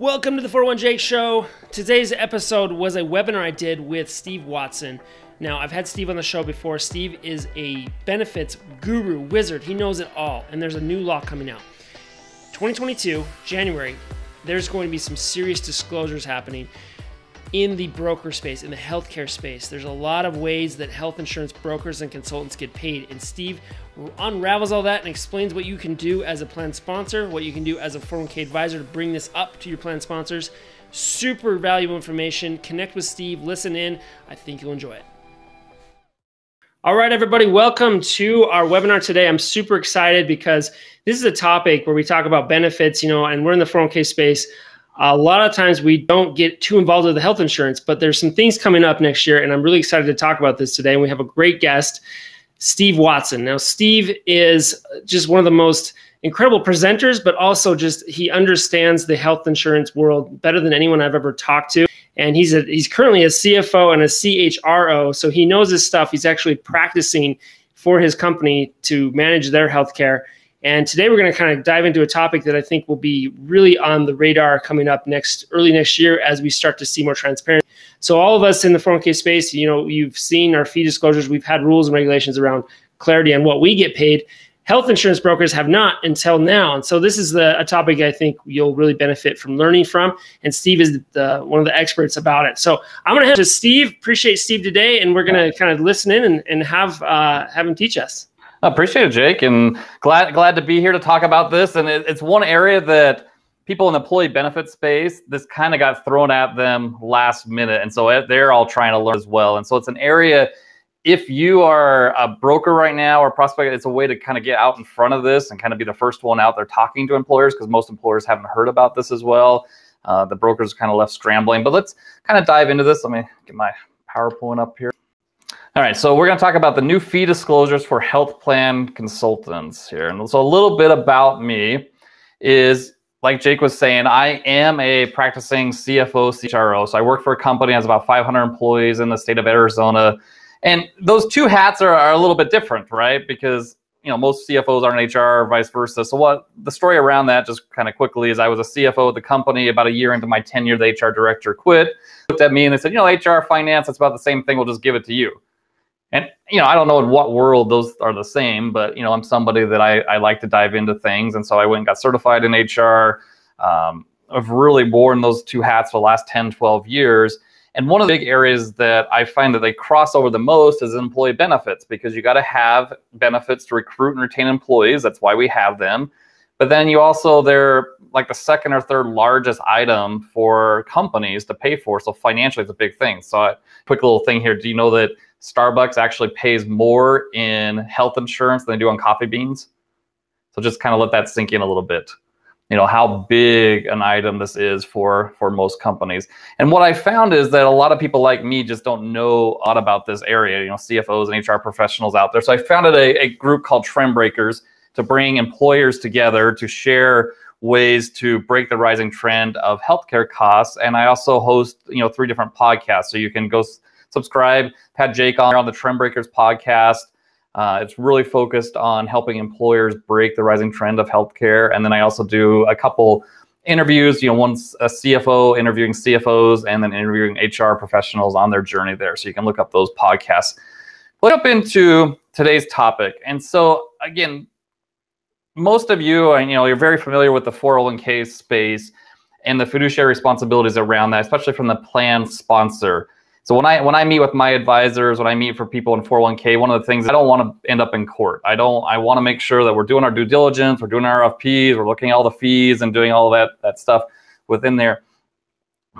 Welcome to the 401 Jake Show. Today's episode was a webinar I did with Steve Watson. Now, I've had Steve on the show before. Steve is a benefits guru, wizard. He knows it all, and there's a new law coming out. 2022, January, there's going to be some serious disclosures happening in the broker space, in the healthcare space. There's a lot of ways that health insurance brokers and consultants get paid. And Steve unravels all that and explains what you can do as a plan sponsor, what you can do as a 401k advisor to bring this up to your plan sponsors. Super valuable information. Connect with Steve, listen in. I think you'll enjoy it. All right, everybody, welcome to our webinar today. I'm super excited because this is a topic where we talk about benefits, you know, and we're in the 401k space a lot of times we don't get too involved with the health insurance, but there's some things coming up next year, and I'm really excited to talk about this today. And we have a great guest, Steve Watson. Now, Steve is just one of the most incredible presenters, but also just he understands the health insurance world better than anyone I've ever talked to. And he's a, he's currently a CFO and a CHRO, so he knows his stuff. He's actually practicing for his company to manage their healthcare and today we're going to kind of dive into a topic that I think will be really on the radar coming up next early next year as we start to see more transparency. So all of us in the 401k space, you know, you've seen our fee disclosures. We've had rules and regulations around clarity on what we get paid. Health insurance brokers have not until now, and so this is the, a topic I think you'll really benefit from learning from. And Steve is the, one of the experts about it. So I'm going to have to Steve. Appreciate Steve today, and we're going to kind of listen in and, and have uh, have him teach us. Appreciate it, Jake, and glad glad to be here to talk about this. And it, it's one area that people in the employee benefit space, this kind of got thrown at them last minute, and so they're all trying to learn as well. And so it's an area. If you are a broker right now or prospect, it's a way to kind of get out in front of this and kind of be the first one out there talking to employers because most employers haven't heard about this as well. Uh, the brokers are kind of left scrambling. But let's kind of dive into this. Let me get my PowerPoint up here. All right, so we're going to talk about the new fee disclosures for health plan consultants here. And so a little bit about me is like Jake was saying, I am a practicing CFO, CHRO. So I work for a company that has about 500 employees in the state of Arizona. And those two hats are, are a little bit different, right? Because you know most CFOs are in HR, vice versa. So what the story around that, just kind of quickly, is I was a CFO at the company. About a year into my tenure, the HR director quit. Looked at me and they said, you know, HR, finance, it's about the same thing. We'll just give it to you. And you know, I don't know in what world those are the same, but you know, I'm somebody that I, I like to dive into things, and so I went and got certified in HR. Um, I've really worn those two hats for the last 10, 12 years. And one of the big areas that I find that they cross over the most is employee benefits because you got to have benefits to recruit and retain employees. That's why we have them. But then you also, they're like the second or third largest item for companies to pay for. So financially, it's a big thing. So, quick little thing here. Do you know that Starbucks actually pays more in health insurance than they do on coffee beans. So just kind of let that sink in a little bit. You know how big an item this is for for most companies. And what I found is that a lot of people like me just don't know a lot about this area. You know, CFOs and HR professionals out there. So I founded a, a group called Trend Breakers to bring employers together to share ways to break the rising trend of healthcare costs. And I also host, you know, three different podcasts. So you can go subscribe. Had Jake on on the Trend Breakers podcast. Uh, it's really focused on helping employers break the rising trend of healthcare. And then I also do a couple interviews. You know, once a CFO interviewing CFOs, and then interviewing HR professionals on their journey there. So you can look up those podcasts. Let's jump into today's topic. And so again, most of you, you know, you're very familiar with the 401k space and the fiduciary responsibilities around that, especially from the plan sponsor. So when I when I meet with my advisors, when I meet for people in 401k, one of the things I don't want to end up in court. I don't I want to make sure that we're doing our due diligence, we're doing our RFPs, we're looking at all the fees and doing all that that stuff within there.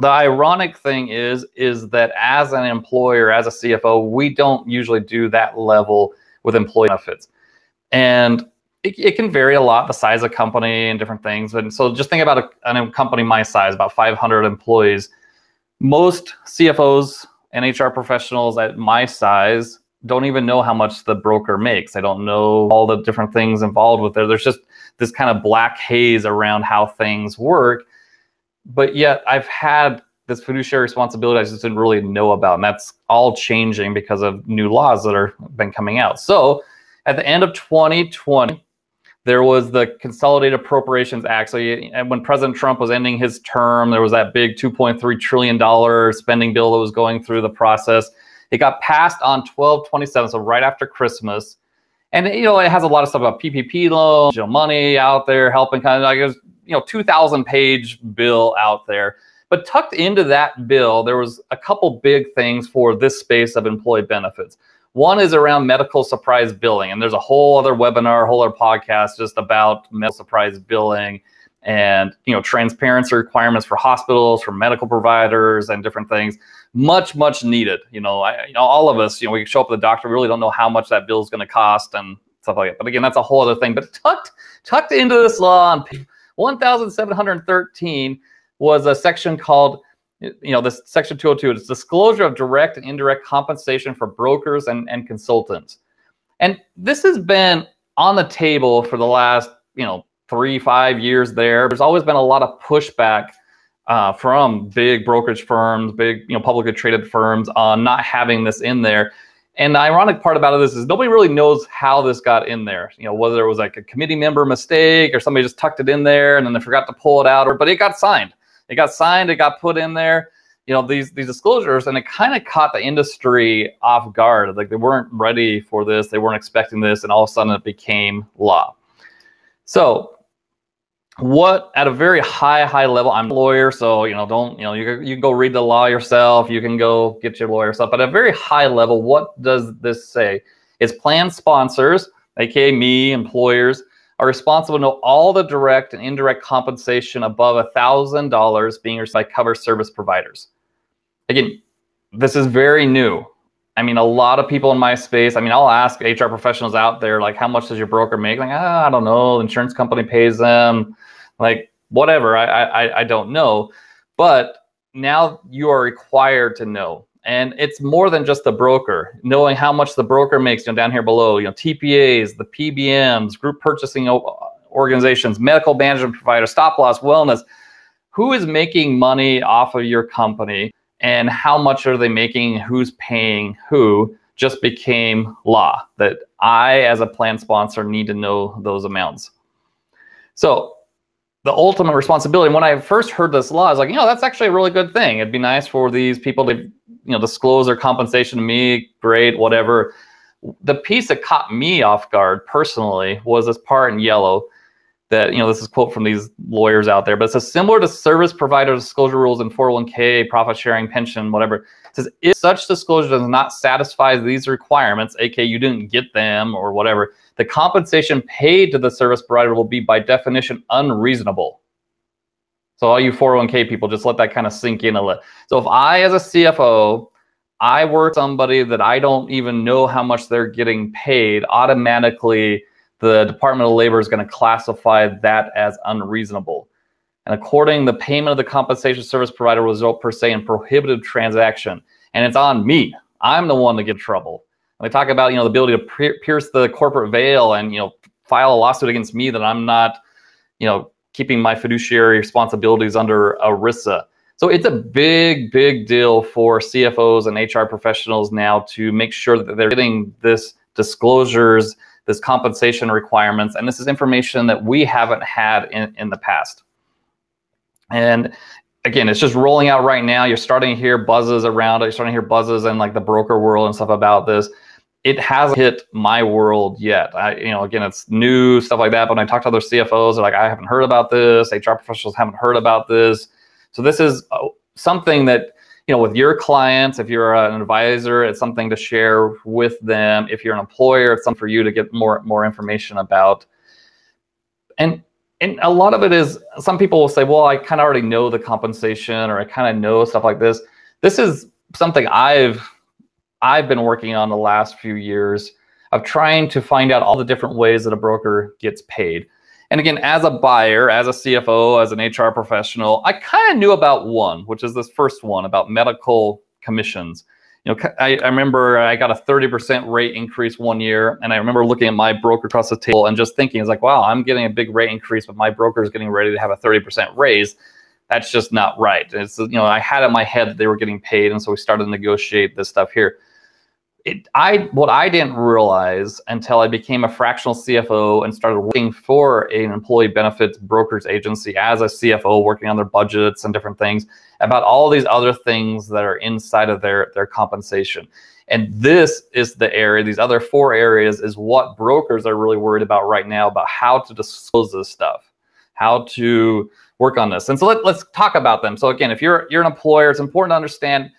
The ironic thing is is that as an employer, as a CFO, we don't usually do that level with employee benefits. And it, it, can vary a lot, the size of company and different things. And so just think about a, a company my size, about 500 employees. Most CFOs and HR professionals at my size don't even know how much the broker makes. I don't know all the different things involved with it. There's just this kind of black haze around how things work. But yet I've had this fiduciary responsibility I just didn't really know about. And that's all changing because of new laws that are been coming out. So at the end of 2020, There was the Consolidated Appropriations Act. So, you, when President Trump was ending his term, there was that big $2.3 trillion spending bill that was going through the process. It got passed on 1227, so right after Christmas. And you know, it has a lot of stuff about PPP loans, you know, money out there helping kind of like was, you know, 2,000 page bill out there. But tucked into that bill, there was a couple big things for this space of employee benefits. One is around medical surprise billing, and there's a whole other webinar, whole other podcast just about medical surprise billing and you know transparency requirements for hospitals, for medical providers, and different things. Much, much needed. You know, I, you know, all of us, you know, we show up at the doctor, we really don't know how much that bill is going to cost and stuff like that. But again, that's a whole other thing. But tucked tucked into this law on 1,713 was a section called, you know, this section 202, is disclosure of direct and indirect compensation for brokers and, and consultants. And this has been on the table for the last, you know, three, five years there. There's always been a lot of pushback uh, from big brokerage firms, big, you know, publicly traded firms on not having this in there. And the ironic part about it is, is nobody really knows how this got in there. You know, whether it was like a committee member mistake or somebody just tucked it in there and then they forgot to pull it out, or but it got signed. It got signed, it got put in there. You know, these these disclosures, and it kind of caught the industry off guard. Like they weren't ready for this, they weren't expecting this, and all of a sudden it became law. So what at a very high high level i'm a lawyer so you know don't you know you, you can go read the law yourself you can go get your lawyer stuff but at a very high level what does this say it's plan sponsors aka me employers are responsible to know all the direct and indirect compensation above a thousand dollars being received by cover service providers. Again, this is very new. I mean, a lot of people in my space. I mean, I'll ask HR professionals out there, like, how much does your broker make? Like, ah, I don't know. The insurance company pays them, like, whatever. I, I, I don't know. But now you are required to know and it's more than just the broker knowing how much the broker makes you know down here below you know tpas the pbms group purchasing organizations medical management providers stop loss wellness who is making money off of your company and how much are they making who's paying who just became law that i as a plan sponsor need to know those amounts so the ultimate responsibility. When I first heard this law, I was like, you know, that's actually a really good thing. It'd be nice for these people to, you know, disclose their compensation to me. Great, whatever. The piece that caught me off guard personally was this part in yellow that, you know, this is quote from these lawyers out there, but it says similar to service provider disclosure rules in 401k, profit sharing, pension, whatever. It says if such disclosure does not satisfy these requirements, aka you didn't get them or whatever, the compensation paid to the service provider will be by definition unreasonable. So all you 401k people, just let that kind of sink in a little. So if I, as a CFO, I work somebody that I don't even know how much they're getting paid, automatically the Department of Labor is going to classify that as unreasonable. And according the payment of the compensation service provider will result per se in prohibited transaction. And it's on me. I'm the one to get trouble. And they talk about, you know, the ability to pierce the corporate veil and, you know, file a lawsuit against me that I'm not, you know, keeping my fiduciary responsibilities under ERISA. So it's a big, big deal for CFOs and HR professionals now to make sure that they're getting this disclosures, this compensation requirements, and this is information that we haven't had in, in the past. And again, it's just rolling out right now. You're starting to hear buzzes around it. You're starting to hear buzzes in like the broker world and stuff about this it hasn't hit my world yet. I, you know, again, it's new stuff like that. But when I talk to other CFOs, they're like, I haven't heard about this. HR professionals haven't heard about this. So this is uh, something that you know, with your clients, if you're an advisor, it's something to share with them. If you're an employer, it's something for you to get more more information about. And and a lot of it is some people will say, well, I kind of already know the compensation or I kind of know stuff like this. This is something I've I've been working on the last few years of trying to find out all the different ways that a broker gets paid. And again, as a buyer, as a CFO, as an HR professional, I kind of knew about one, which is this first one about medical commissions. You know, I, I remember I got a 30% rate increase one year, and I remember looking at my broker across the table and just thinking, it's like, wow, I'm getting a big rate increase, but my broker is getting ready to have a 30% raise that's just not right. It's you know I had in my head that they were getting paid, and so we started to negotiate this stuff here it, I what I didn't realize until I became a fractional CFO and started working for an employee benefits brokerage agency as a CFO, working on their budgets and different things about all these other things that are inside of their their compensation. And this is the area, these other four areas is what brokers are really worried about right now about how to disclose this stuff, how to work on this. And so let, let's talk about them. So again, if you're you're an employer, it's important to understand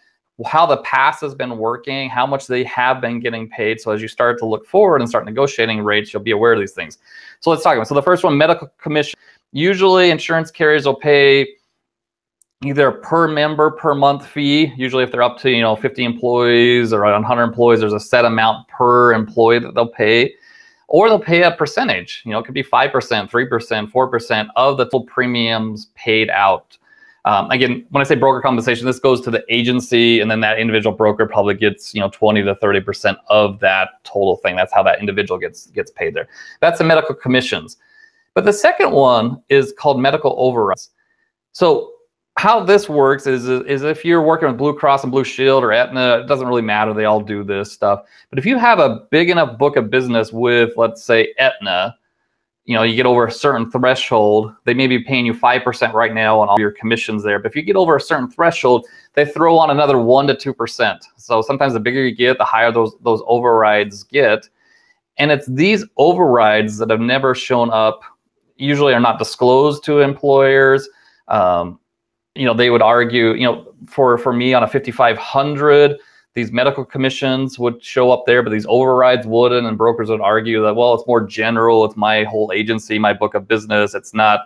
how the past has been working, how much they have been getting paid. So as you start to look forward and start negotiating rates, you'll be aware of these things. So let's talk about. So the first one, medical commission. Usually, insurance carriers will pay either per member per month fee. Usually, if they're up to you know 50 employees or 100 employees, there's a set amount per employee that they'll pay, or they'll pay a percentage. You know, it could be five percent, three percent, four percent of the total premiums paid out. Um, again, when I say broker compensation, this goes to the agency, and then that individual broker probably gets you know 20 to 30 percent of that total thing. That's how that individual gets gets paid there. That's the medical commissions. But the second one is called medical overrides. So how this works is, is if you're working with Blue Cross and Blue Shield or Aetna, it doesn't really matter. They all do this stuff. But if you have a big enough book of business with, let's say, Aetna, you know, you get over a certain threshold, they may be paying you 5% right now on all your commissions there. But if you get over a certain threshold, they throw on another 1% to 2%. So sometimes the bigger you get, the higher those, those overrides get. And it's these overrides that have never shown up, usually are not disclosed to employers. Um, you know, they would argue, you know, for, for me on a 5,500, these medical commissions would show up there, but these overrides wouldn't. And brokers would argue that, well, it's more general. It's my whole agency, my book of business. It's not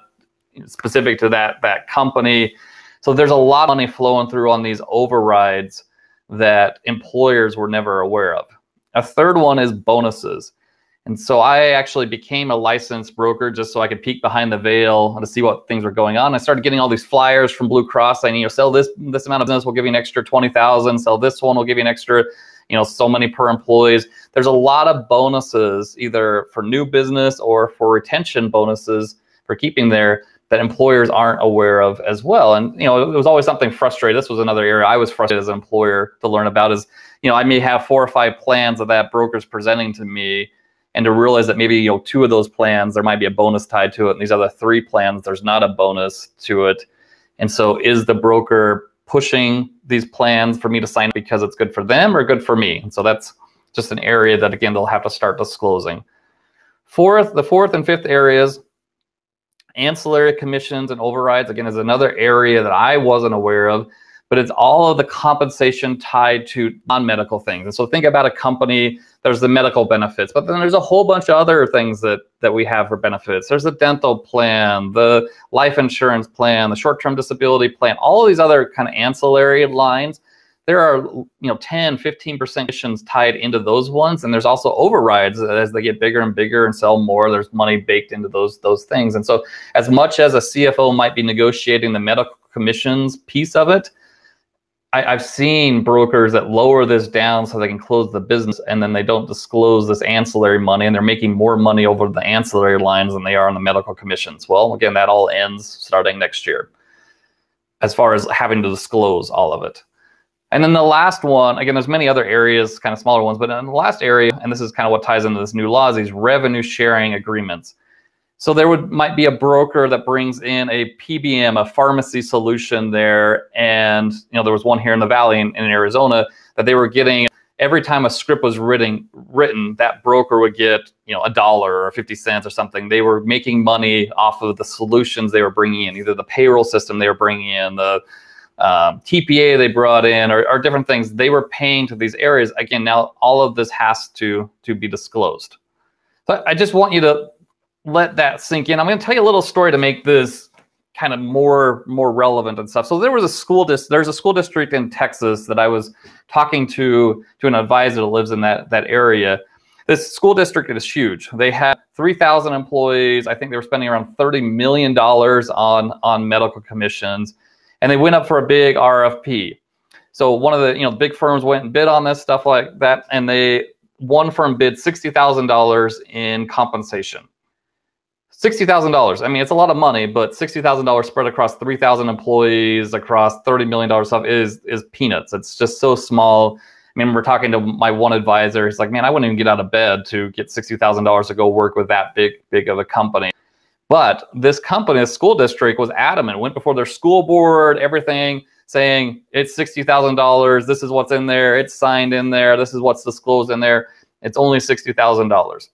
specific to that that company. So there's a lot of money flowing through on these overrides that employers were never aware of. A third one is bonuses. And so I actually became a licensed broker just so I could peek behind the veil to see what things were going on. I started getting all these flyers from Blue Cross saying, you know, sell this this amount of business, we'll give you an extra 20,000, sell this one, we'll give you an extra, you know, so many per employees. There's a lot of bonuses either for new business or for retention bonuses for keeping there that employers aren't aware of as well. And you know, it was always something frustrating. This was another area I was frustrated as an employer to learn about is, you know, I may have four or five plans that that broker's presenting to me and to realize that maybe you know two of those plans there might be a bonus tied to it and these other three plans there's not a bonus to it. And so is the broker pushing these plans for me to sign because it's good for them or good for me? And so that's just an area that again they'll have to start disclosing. Fourth the fourth and fifth areas ancillary commissions and overrides again is another area that i wasn't aware of but it's all of the compensation tied to non-medical things. And so think about a company, there's the medical benefits, but then there's a whole bunch of other things that, that we have for benefits. There's the dental plan, the life insurance plan, the short-term disability plan, all these other kind of ancillary lines. There are, you know, 10, 15% commissions tied into those ones. And there's also overrides as they get bigger and bigger and sell more, there's money baked into those, those things. And so as much as a CFO might be negotiating the medical commissions piece of it, I, have seen brokers that lower this down so they can close the business and then they don't disclose this ancillary money and they're making more money over the ancillary lines than they are on the medical commissions. Well, again, that all ends starting next year as far as having to disclose all of it. And then the last one, again, there's many other areas, kind of smaller ones, but in the last area, and this is kind of what ties into this new law, is these revenue sharing agreements. So there would might be a broker that brings in a PBM, a pharmacy solution there, and you know there was one here in the valley in, in Arizona that they were getting every time a script was written, written that broker would get you know a dollar or 50 cents or something. They were making money off of the solutions they were bringing in either the payroll system they were bringing in the um, tpa they brought in or, or, different things. They were paying to these areas. Again now all of this has to to be disclosed. But i just want you to let that sink in. I'm going to tell you a little story to make this kind of more more relevant and stuff. So there was a school dis- there's a school district in Texas that I was talking to to an advisor that lives in that that area. This school district is huge. They had 3,000 employees. I think they were spending around 30 million dollars on on medical commissions, and they went up for a big RFP. So one of the you know big firms went and bid on this stuff like that, and they one firm bid sixty thousand dollars in compensation $60,000. I mean, it's a lot of money, but $60,000 spread across 3,000 employees, across $30 million stuff is, is peanuts. It's just so small. I mean, we're talking to my one advisor. He's like, man, I wouldn't even get out of bed to get $60,000 to go work with that big, big of a company. But this company, the school district, was adamant, went before their school board, everything, saying it's $60,000. This is what's in there. It's signed in there. This is what's disclosed in there. It's only $60,000.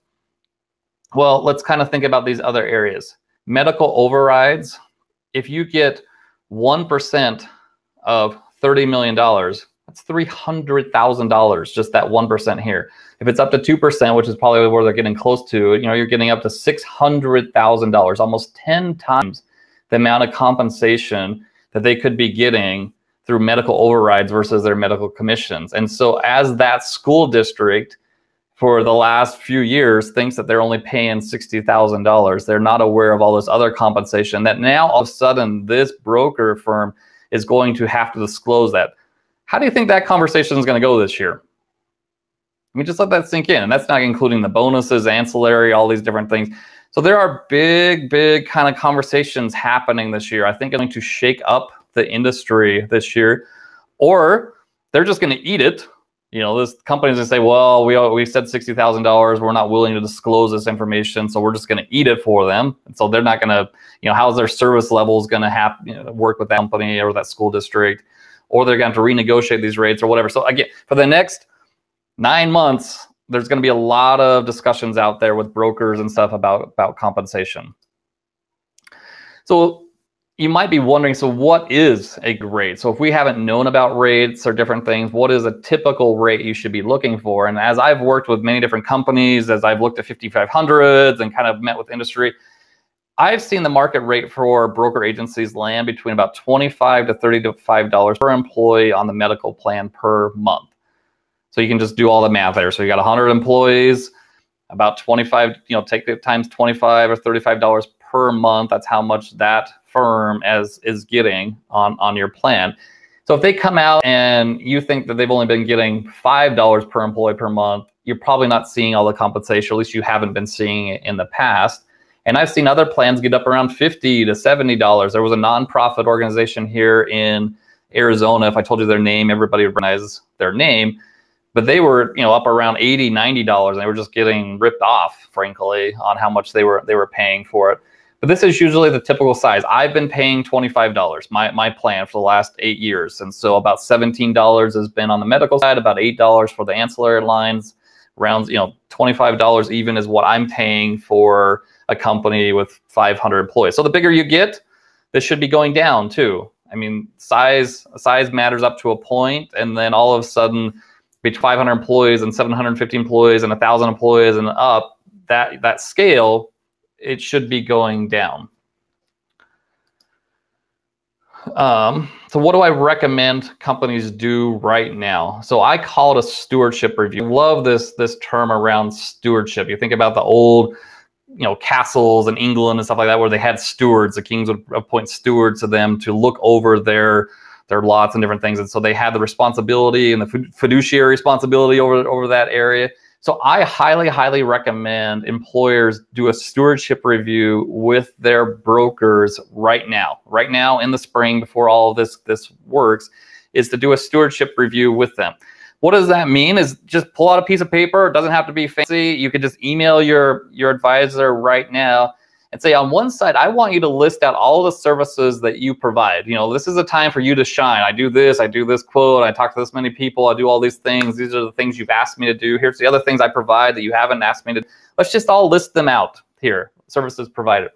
Well, let's kind of think about these other areas. Medical overrides. If you get 1% of $30 million, that's $300,000, just that 1% here. If it's up to 2%, which is probably where they're getting close to, you know, you're getting up to $600,000, almost 10 times the amount of compensation that they could be getting through medical overrides versus their medical commissions. And so as that school district for the last few years thinks that they're only paying $60,000. They're not aware of all this other compensation that now all of a sudden this broker firm is going to have to disclose that. How do you think that conversation is going to go this year? I mean, just let that sink in. And that's not including the bonuses, ancillary, all these different things. So there are big, big kind of conversations happening this year. I think it's going to shake up the industry this year, or they're just going to eat it you know, this company's gonna say, well, we we said sixty thousand dollars. We're not willing to disclose this information, so we're just gonna eat it for them. And so they're not gonna, you know, how's their service levels gonna have you know, work with that company or that school district, or they're going to renegotiate these rates or whatever. So again, for the next nine months, there's going to be a lot of discussions out there with brokers and stuff about about compensation. So you might be wondering, so what is a rate? So if we haven't known about rates or different things, what is a typical rate you should be looking for? And as I've worked with many different companies, as I've looked at 5500s and kind of met with industry, I've seen the market rate for broker agencies land between about 25 to 35 dollars per employee on the medical plan per month. So you can just do all the math there. So you got 100 employees, about 25, you know, take it times 25 or 35 dollars per month. That's how much that firm as is getting on on your plan. So if they come out and you think that they've only been getting five dollars per employee per month, you're probably not seeing all the compensation. At least you haven't been seeing it in the past. And I've seen other plans get up around fifty to seventy dollars. There was a nonprofit organization here in Arizona. If I told you their name, everybody would recognize their name. But they were, you know, up around 80 $90 and they were just getting ripped off, frankly, on how much they were they were paying for it. But this is usually the typical size. I've been paying $25, my, my plan for the last eight years. And so about $17 has been on the medical side, about $8 for the ancillary lines, Rounds, you know, $25 even is what I'm paying for a company with 500 employees. So the bigger you get, this should be going down too. I mean, size size matters up to a point, and then all of a sudden, between 500 employees and 750 employees and 1,000 employees and up, that that scale it should be going down. Um, so what do I recommend companies do right now? So I call it a stewardship review. Love this this term around stewardship. You think about the old, you know, castles in England and stuff like that, where they had stewards. The kings would appoint stewards to them to look over their their lots and different things, and so they had the responsibility and the fiduciary responsibility over over that area. So I highly, highly recommend employers do a stewardship review with their brokers right now. Right now in the spring, before all of this this works, is to do a stewardship review with them. What does that mean? Is just pull out a piece of paper. It doesn't have to be fancy. You could just email your your advisor right now and say on one side, I want you to list out all the services that you provide. You know, this is a time for you to shine. I do this, I do this quote, I talk to this many people, I do all these things. These are the things you've asked me to do. Here's the other things I provide that you haven't asked me to. Let's just all list them out here. Services provided.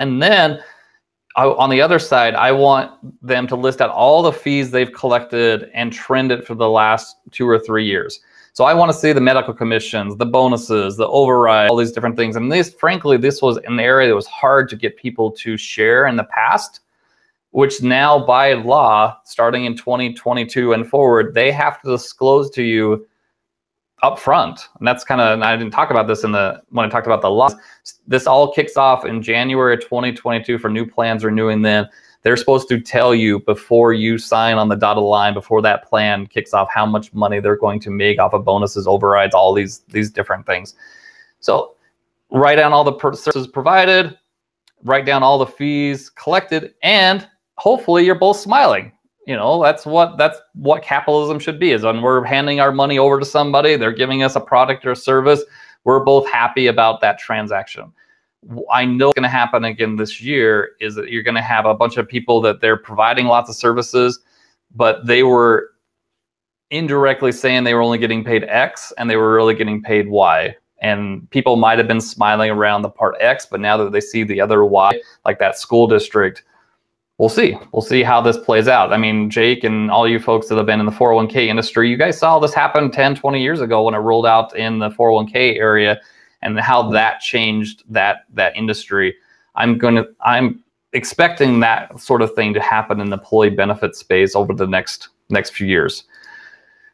And then I, on the other side, I want them to list out all the fees they've collected and trend it for the last two or three years. So I want to see the medical commissions, the bonuses, the override, all these different things. And this, frankly, this was an area that was hard to get people to share in the past, which now by law, starting in 2022 and forward, they have to disclose to you up front. And that's kind of, I didn't talk about this in the, when I talked about the law. This all kicks off in January 2022 for new plans renewing then they're supposed to tell you before you sign on the dotted line, before that plan kicks off, how much money they're going to make off of bonuses, overrides, all these these different things. So write down all the services provided, write down all the fees collected, and hopefully you're both smiling. you know that's what that's what capitalism should be is when we're handing our money over to somebody they're giving us a product or a service we're both happy about that transaction i know what's going to happen again this year is that you're going to have a bunch of people that they're providing lots of services but they were indirectly saying they were only getting paid x and they were really getting paid y and people might have been smiling around the part x but now that they see the other y like that school district we'll see. We'll see how this plays out. I mean, Jake and all you folks that have been in the 401k industry, you guys saw this happen 10, 20 years ago when it rolled out in the 401k area and how that changed that that industry. I'm going to I'm expecting that sort of thing to happen in the employee benefit space over the next next few years.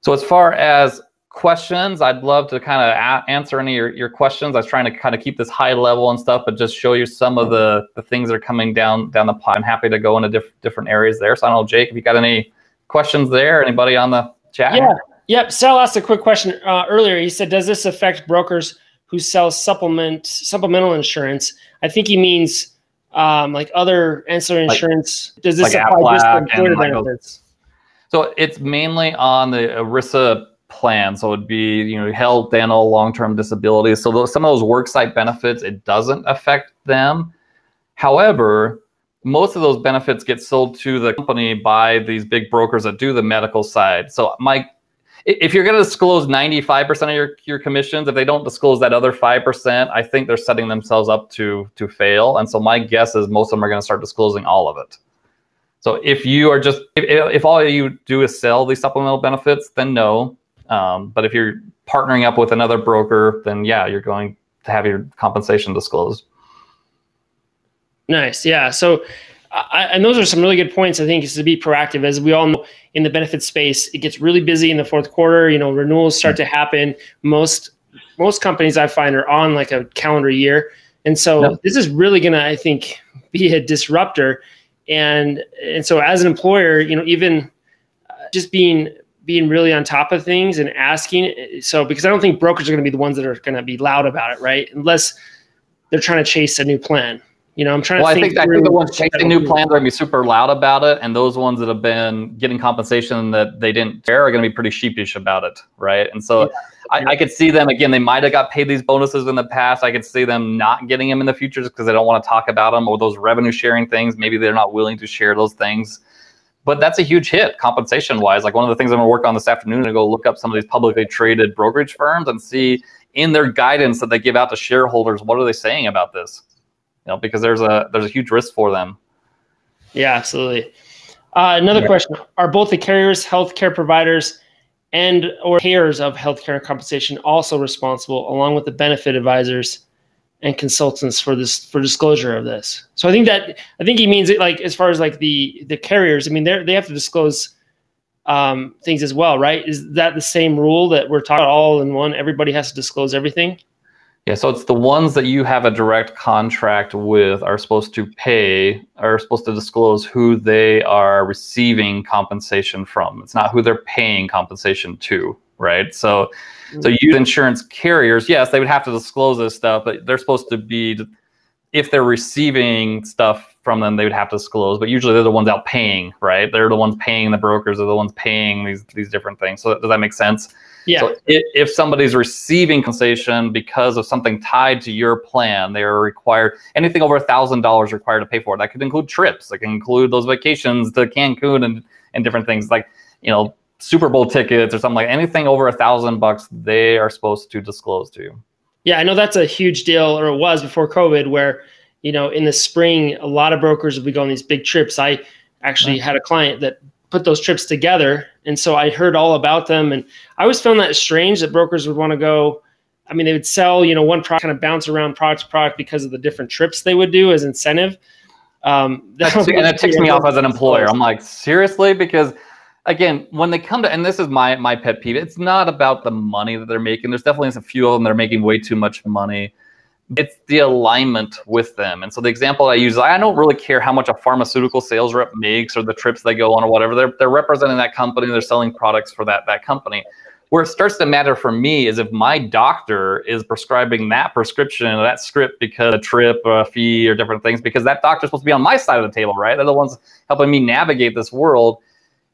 So as far as questions. I'd love to kind of answer any of your, your questions. I was trying to kind of keep this high level and stuff, but just show you some of the, the things that are coming down down the pipe. I'm happy to go into diff- different areas there. So I don't know, Jake, if you got any questions there, anybody on the chat? Yeah. Yep. Sal asked a quick question uh, earlier. He said, "Does this affect brokers who sells supplement supplemental insurance?" I think he means um, like other ancillary Like- insurance. Does this like apply just to employer benefits? So it's mainly on the ERISA plan. So it'd be you know health, dental, long-term disability. So those, some of those worksite benefits, it doesn't affect them. However, most of those benefits get sold to the company by these big brokers that do the medical side. So Mike, if you're going to disclose 95% of your, your commissions, if they don't disclose that other 5%, I think they're setting themselves up to to fail. And so my guess is most of them are going to start disclosing all of it. So if you are just if, if all you do is sell these supplemental benefits, then no. Um, but if you're partnering up with another broker, then yeah, you're going to have your compensation disclosed. Nice. Yeah. So, I, and those are some really good points. I think is to be proactive. As we all know, in the benefit space, it gets really busy in the fourth quarter. You know, renewals start to happen. Most most companies I find are on like a calendar year, and so this is really going to, I think, be a disruptor. And and so as an employer, you know, even uh, just being being really on top of things and asking. So because I don't think brokers are going to be the ones that are going to be loud about it, right? Unless they're trying to chase a new plan. You know, I'm trying Well, to I think. think I think the ones chasing new plans are going to be super loud about it, and those ones that have been getting compensation that they didn't care are going to be pretty sheepish about it, right? And so I, I could see them again. They might have got paid these bonuses in the past. I could see them not getting them in the future just because they don't want to talk about them or those revenue sharing things. Maybe they're not willing to share those things. But that's a huge hit compensation wise. Like one of the things I'm going to work on this afternoon to go look up some of these publicly traded brokerage firms and see in their guidance that they give out to shareholders what are they saying about this you know, because there's a there's a huge risk for them. Yeah, absolutely. Uh, another Yeah. question: Are both the carriers, healthcare providers, and or payers of healthcare compensation also responsible, along with the benefit advisors and consultants for this for disclosure of this? So I think that I think he means it like as far as like the the carriers. I mean, they they have to disclose um, things as well, right? Is that the same rule that we're talking all in one? Everybody has to disclose everything. Yeah, so it's the ones that you have a direct contract with are supposed to pay, are supposed to disclose who they are receiving compensation from. It's not who they're paying compensation to, right? So, so mm-hmm. you insurance carriers, yes, they would have to disclose this stuff, but they're supposed to be, if they're receiving stuff from them, they would have to disclose. But usually they're the ones out paying, right? They're the ones paying the brokers, they're the ones paying these these different things. So does that make sense? Yeah. So if, somebody's receiving compensation because of something tied to your plan, they are required anything over a thousand dollars required to pay for it. That could include trips. That can include those vacations to Cancun and and different things like you know Super Bowl tickets or something like anything over a thousand bucks. They are supposed to disclose to you. Yeah, I know that's a huge deal, or it was before COVID, where you know in the spring a lot of brokers would be going these big trips. I actually had a client that put those trips together, and so I heard all about them, and I always found that strange that brokers would want to go. I mean, they would sell you know one product, kind of bounce around product to product because of the different trips they would do as incentive. Um, that That's, and it ticks me off as an employer. I'm like, seriously? Because again, when they come to, and this is my my pet peeve, it's not about the money that they're making. There's definitely a few of them that are making way too much money. It's the alignment with them. And so the example I use, I don't really care how much a pharmaceutical sales rep makes or the trips they go on or whatever. They're they're representing that company. They're selling products for that that company. Where it starts to matter for me is if my doctor is prescribing that prescription or that script because a trip or a fee or different things, because that doctor's supposed to be on my side of the table, right? They're the ones helping me navigate this world.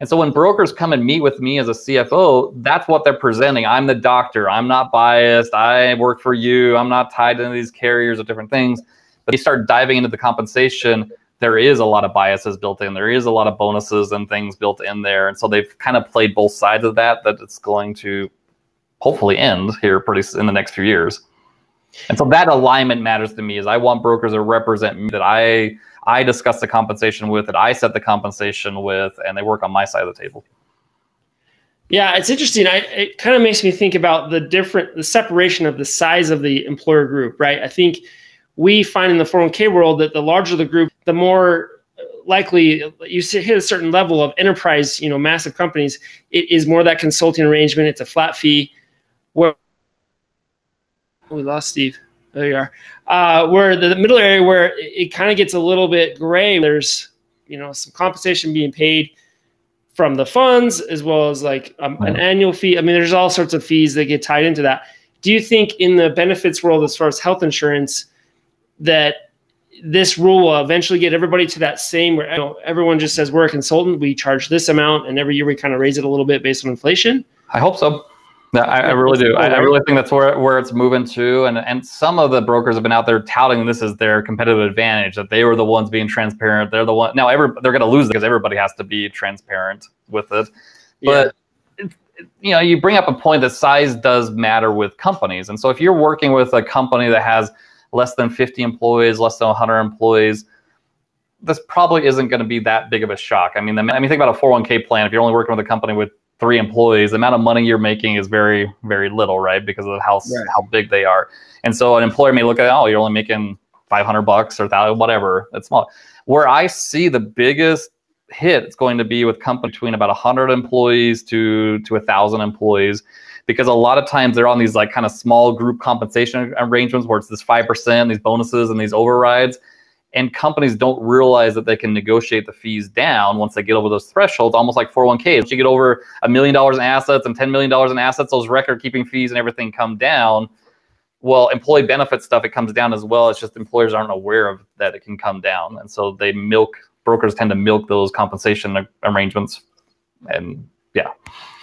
And so when brokers come and meet with me as a CFO, that's what they're presenting. I'm the doctor. I'm not biased. I work for you. I'm not tied into these carriers or different things. But you start diving into the compensation, there is a lot of biases built in. There is a lot of bonuses and things built in there. And so they've kind of played both sides of that, that it's going to hopefully end here pretty in the next few years. And so that alignment matters to me is I want brokers to represent me that I I discuss the compensation with, that I set the compensation with, and they work on my side of the table. Yeah, it's interesting. I, it kind of makes me think about the different, the separation of the size of the employer group, right? I think we find in the 401k world that the larger the group, the more uh, likely uh, you hit a certain level of enterprise, you know, massive companies, it is more that consulting arrangement. It's a flat fee. Where we lost Steve. There you are. Uh, where the, the, middle area where it, it kind of gets a little bit gray. There's you know some compensation being paid from the funds as well as like um, an annual fee. I mean, there's all sorts of fees that get tied into that. Do you think in the benefits world, as far as health insurance, that this rule will eventually get everybody to that same where you know, everyone just says we're a consultant, we charge this amount, and every year we kind of raise it a little bit based on inflation? I hope so. No, I, I, really do. I, I, really think that's where, where it's moving to. And and some of the brokers have been out there touting this as their competitive advantage, that they were the ones being transparent. They're the one now every they're gonna lose because everybody has to be transparent with it. But yeah. it, you know, you bring up a point that size does matter with companies. And so if you're working with a company that has less than 50 employees, less than 100 employees, this probably isn't going to be that big of a shock. I mean, the, I mean, think about a 401k plan. If you're only working with a company with three employees, the amount of money you're making is very, very little, right? Because of how right. how big they are. And so an employer may look at, oh, you're only making 500 bucks or thousand, whatever. That's small. Where I see the biggest hit is going to be with company between about 100 employees to to a thousand employees because a lot of times they're on these like kind of small group compensation arrangements where it's this 5% these bonuses and these overrides and companies don't realize that they can negotiate the fees down once they get over those thresholds, almost like 401k. If you get over a million dollars in assets and $10 million in assets, those record keeping fees and everything come down. Well, employee benefit stuff, it comes down as well. It's just employers aren't aware of that it can come down. And so they milk, brokers tend to milk those compensation arrangements. And yeah.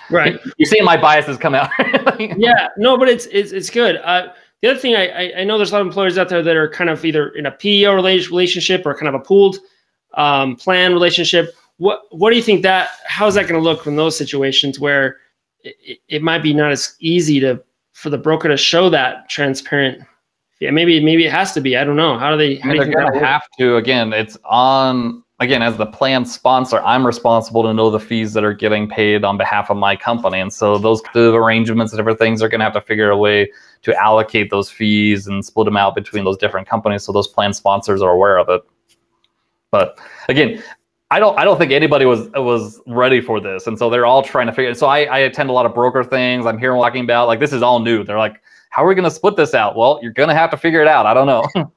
Right. You're seeing my biases come out. yeah. No, but it's, it's, it's good. Uh, the other thing I, I know there's a lot of employers out there that are kind of either in a PEO related relationship or kind of a pooled um, plan relationship. What what do you think that how's that going to look in those situations where it, it might be not as easy to for the broker to show that transparent yeah, maybe maybe it has to be. I don't know. How do they? How I mean, they're going to have to. Again, it's on again, as the plan sponsor, I'm responsible to know the fees that are getting paid on behalf of my company. And so those arrangements and different things are going to have to figure a way to allocate those fees and split them out between those different companies so those plan sponsors are aware of it. But again, I don't I don't think anybody was was ready for this. And so they're all trying to figure it. So I, I attend a lot of broker things. I'm hearing talking about like this is all new. They're like, how are we gonna split this out? Well, you're gonna have to figure it out. I don't know.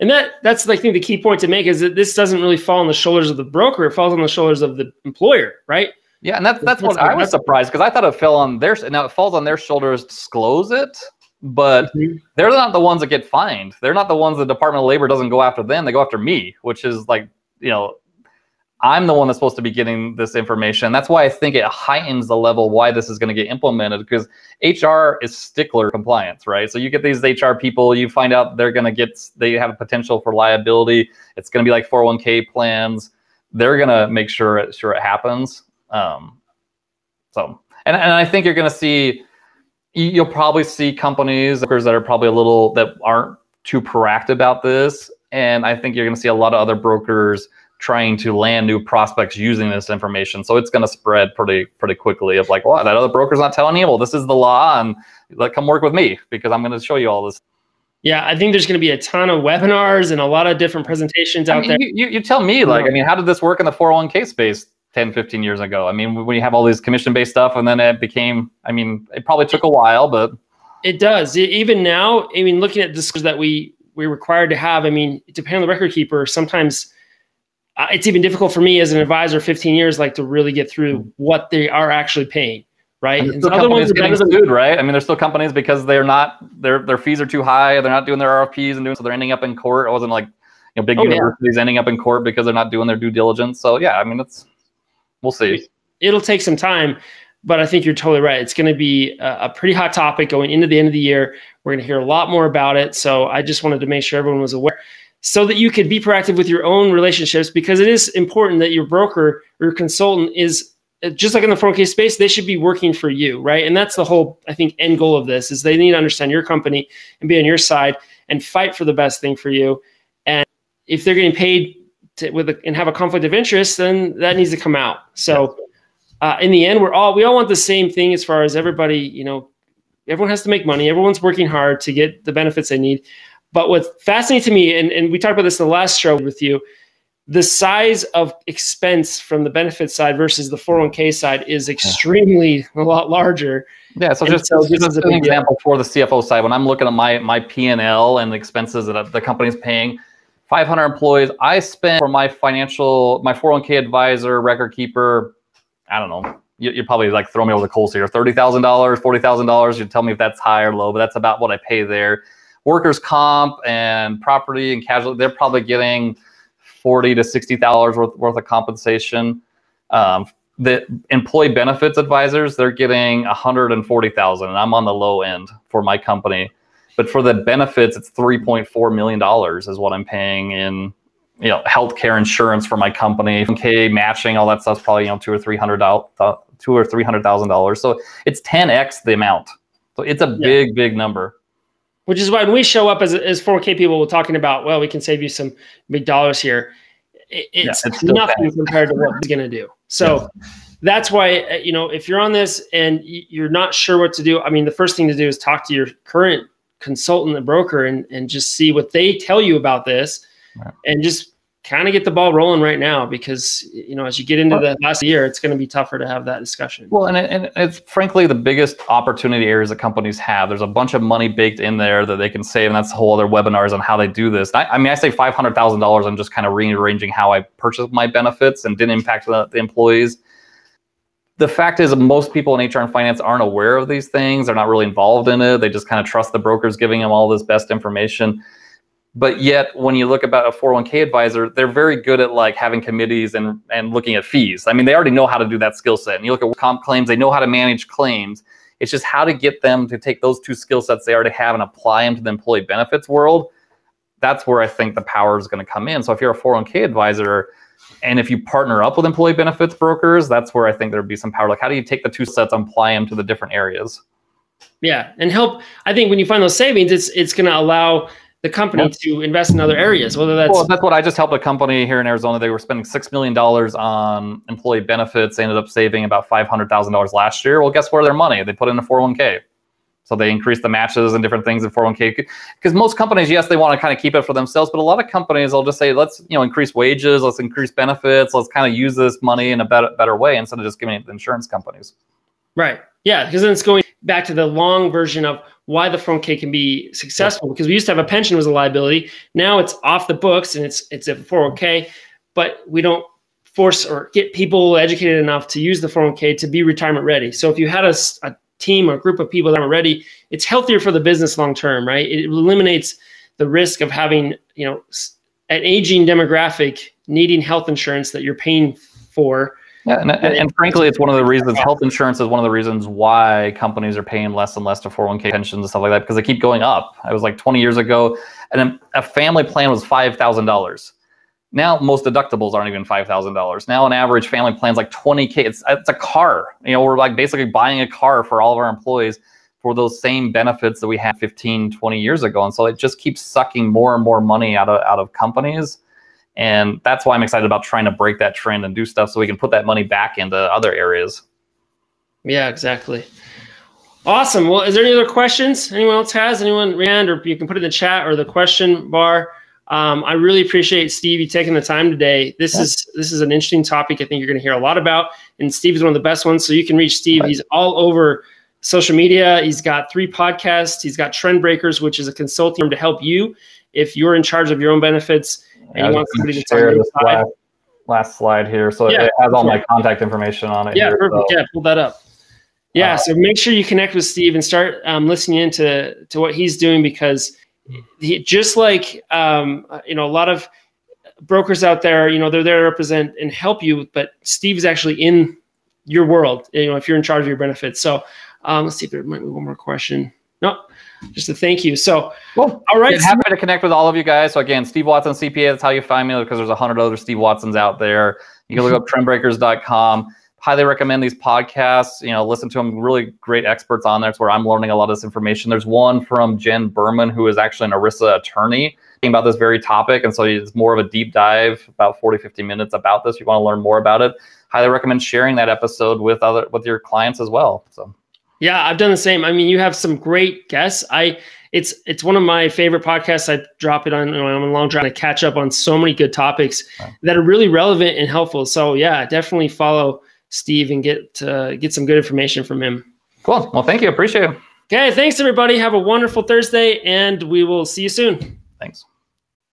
And that that's I think the key point to make is that this doesn't really fall on the shoulders of the broker; it falls on the shoulders of the employer, right? Yeah, and that's that's, what I was surprised because I thought it fell on their now it falls on their shoulders to disclose it, but mm-hmm. they're not the ones that get fined. They're not the ones the Department of Labor doesn't go after them; they go after me, which is like you know I'm the one that's supposed to be getting this information. That's why I think it heightens the level why this is going to get implemented because HR is stickler compliance, right? So you get these HR people, you find out they're going to get, they have a potential for liability. It's going to be like 401k plans. They're going to make sure it, sure it happens. Um, so, and, and I think you're going to see, you'll probably see companies that are probably a little, that aren't too proactive about this. And I think you're going to see a lot of other brokers trying to land new prospects using this information. So it's going to spread pretty pretty quickly. Of like, what that other broker's not telling you? Well, this is the law, and like, come work with me because I'm going to show you all this. Yeah, I think there's going to be a ton of webinars and a lot of different presentations out I mean, there. You, you, tell me, like, I mean, how did this work in the 401k space 10, 15 years ago? I mean, when you have all these commission based stuff and then it became, I mean, it probably took a while, but. It does. Even now, I mean, looking at disclosures that we, we're required to have, I mean, depending on the record keeper, sometimes uh, it's even difficult for me as an advisor 15 years like to really get through what they are actually paying right and other ones are getting sued right i mean there's still companies because they're not their their fees are too high they're not doing their rfps and doing so they're ending up in court it wasn't like you know big oh, universities yeah. ending up in court because they're not doing their due diligence so yeah i mean it's we'll see it'll take some time, but I think you're totally right. It's going to be a, a pretty hot topic going into the end of the year. We're going to hear a lot more about it. So I just wanted to make sure everyone was aware so that you could be proactive with your own relationships because it is important that your broker or your consultant is just like in the 401k space, they should be working for you, right? And that's the whole, I think, end goal of this is they need to understand your company and be on your side and fight for the best thing for you. And if they're getting paid to, with a, and have a conflict of interest, then that needs to come out. So uh, in the end, we're all we all want the same thing as far as everybody, you know, everyone has to make money. Everyone's working hard to get the benefits they need. But what's fascinating to me, and, and we talked about this in the last show with you, the size of expense from the benefit side versus the 401k side is extremely a lot larger. Yeah, so just, so just an example for the CFO side, when I'm looking at my my P and and the expenses that the company's paying, 500 employees, I spend for my financial, my 401k advisor, record keeper, I don't know, you, you probably like throw me over the coals here, thirty thousand dollars, forty thousand dollars. You tell me if that's high or low, but that's about what I pay there. Workers' comp and property and casualty, they're probably getting forty to sixty dollars worth worth of compensation. Um, the employee benefits advisors they're getting 140,000 and I'm on the low end for my company. But for the benefits it's 3.4 million dollars is what I'm paying in you know healthcare insurance for my company, K matching all that stuff's probably you know 2 or 300 two or 300,000 dollars. So it's 10x the amount. So it's a yeah. big big number which is why when we show up as, as 4K people, we're talking about, well, we can save you some big dollars here. It, it's, yeah, it's nothing bad. compared to what we're going to do. So that's why, you know, if you're on this and you're not sure what to do, I mean, the first thing to do is talk to your current consultant and broker and, and just see what they tell you about this right. and just kind of get the ball rolling right now because you know as you get into the last year it's going to be tougher to have that discussion. Well and, it, and it's frankly the biggest opportunity areas that companies have. There's a bunch of money baked in there that they can save and that's a whole other webinars on how they do this. I, I mean i say $500000 i'm just kind of rearranging how i purchase my benefits and didn't impact the, the employees. The fact is most people in hr and finance aren't aware of these things. They're not really involved in it. They just kind of trust the brokers giving them all this best information but yet when you look about a 401k advisor they're very good at like having committees and and looking at fees. I mean they already know how to do that skill set. And you look at comp claims they know how to manage claims. It's just how to get them to take those two skill sets they already have and apply them to the employee benefits world that's where i think the power is going to come in. So if you're a 401k advisor and if you partner up with employee benefits brokers that's where i think there'd be some power. Like how do you take the two sets and apply them to the different areas? Yeah and help i think when you find those savings it's it's going to allow the company yep. to invest in other areas, whether that's well, that's what I just helped a company here in Arizona. They were spending six million dollars on employee benefits. They ended up saving about five hundred thousand dollars last year. Well, guess where their money? They put in a four hundred one k. So they increased the matches and different things in 401k. Because most companies, yes, they want to kind of keep it for themselves, but a lot of companies will just say, let's you know increase wages, let's increase benefits, let's kind of use this money in a better better way instead of just giving it to insurance companies. Right. Yeah, because then it's going back to the long version of why the 401k can be successful. Because we used to have a pension was a liability. Now it's off the books and it's it's a 401k, but we don't force or get people educated enough to use the 401k to be retirement ready. So if you had a, a team or a group of people that are ready, it's healthier for the business long term, right? It eliminates the risk of having you know an aging demographic needing health insurance that you're paying for yeah, and, and, and, frankly, it's one of the reasons health insurance is one of the reasons why companies are paying less and less to 401k pensions and stuff like that because they keep going up. I was like 20 years ago, and a family plan was five thousand dollars. Now most deductibles aren't even five thousand dollars. Now an average family plan is like 20k. It's it's a car. You know, we're like basically buying a car for all of our employees for those same benefits that we had 15, 20 years ago, and so it just keeps sucking more and more money out of out of companies and that's why I'm excited about trying to break that trend and do stuff so we can put that money back into other areas. Yeah, exactly. Awesome. Well, is there any other questions anyone else has? Anyone Rand, or you can put it in the chat or the question bar. Um, I really appreciate Steve you taking the time today. This yeah. is this is an interesting topic. I think you're going to hear a lot about, and Steve is one of the best ones. So you can reach Steve. Right. He's all over social media. He's got three podcasts. He's got Trend Breakers, which is a consulting firm to help you if you're in charge of your own benefits and you want somebody to share this last, last, slide here. So yeah, it has all my contact information on it. Yeah, here, perfect. So. Yeah, pull that up. Yeah, uh, so make sure you connect with Steve and start um, listening into to what he's doing because he, just like um, you know a lot of brokers out there, you know they're there to represent and help you, but Steve is actually in your world. You know, if you're in charge of your benefits. So um, let's see if there might be one more question. Just a thank you. So, cool. all right. happy to connect with all of you guys. So again, Steve Watson CPA. That's how you find me because there's a hundred other Steve Watsons out there. You can look up trendbreakers.com. Highly recommend these podcasts. You know, listen to them. Really great experts on there. It's where I'm learning a lot of this information. There's one from Jen Berman, who is actually an ERISA attorney talking about this very topic. And so it's more of a deep dive, about 40, 50 minutes about this. If you want to learn more about it, highly recommend sharing that episode with other with your clients as well. So yeah, I've done the same. I mean, you have some great guests. I it's it's one of my favorite podcasts. I drop it on you know, I'm a long drive to catch up on so many good topics that are really relevant and helpful. So yeah, definitely follow Steve and get uh, get some good information from him. Cool. Well, thank you. Appreciate it. Okay. Thanks everybody. Have a wonderful Thursday, and we will see you soon. Thanks.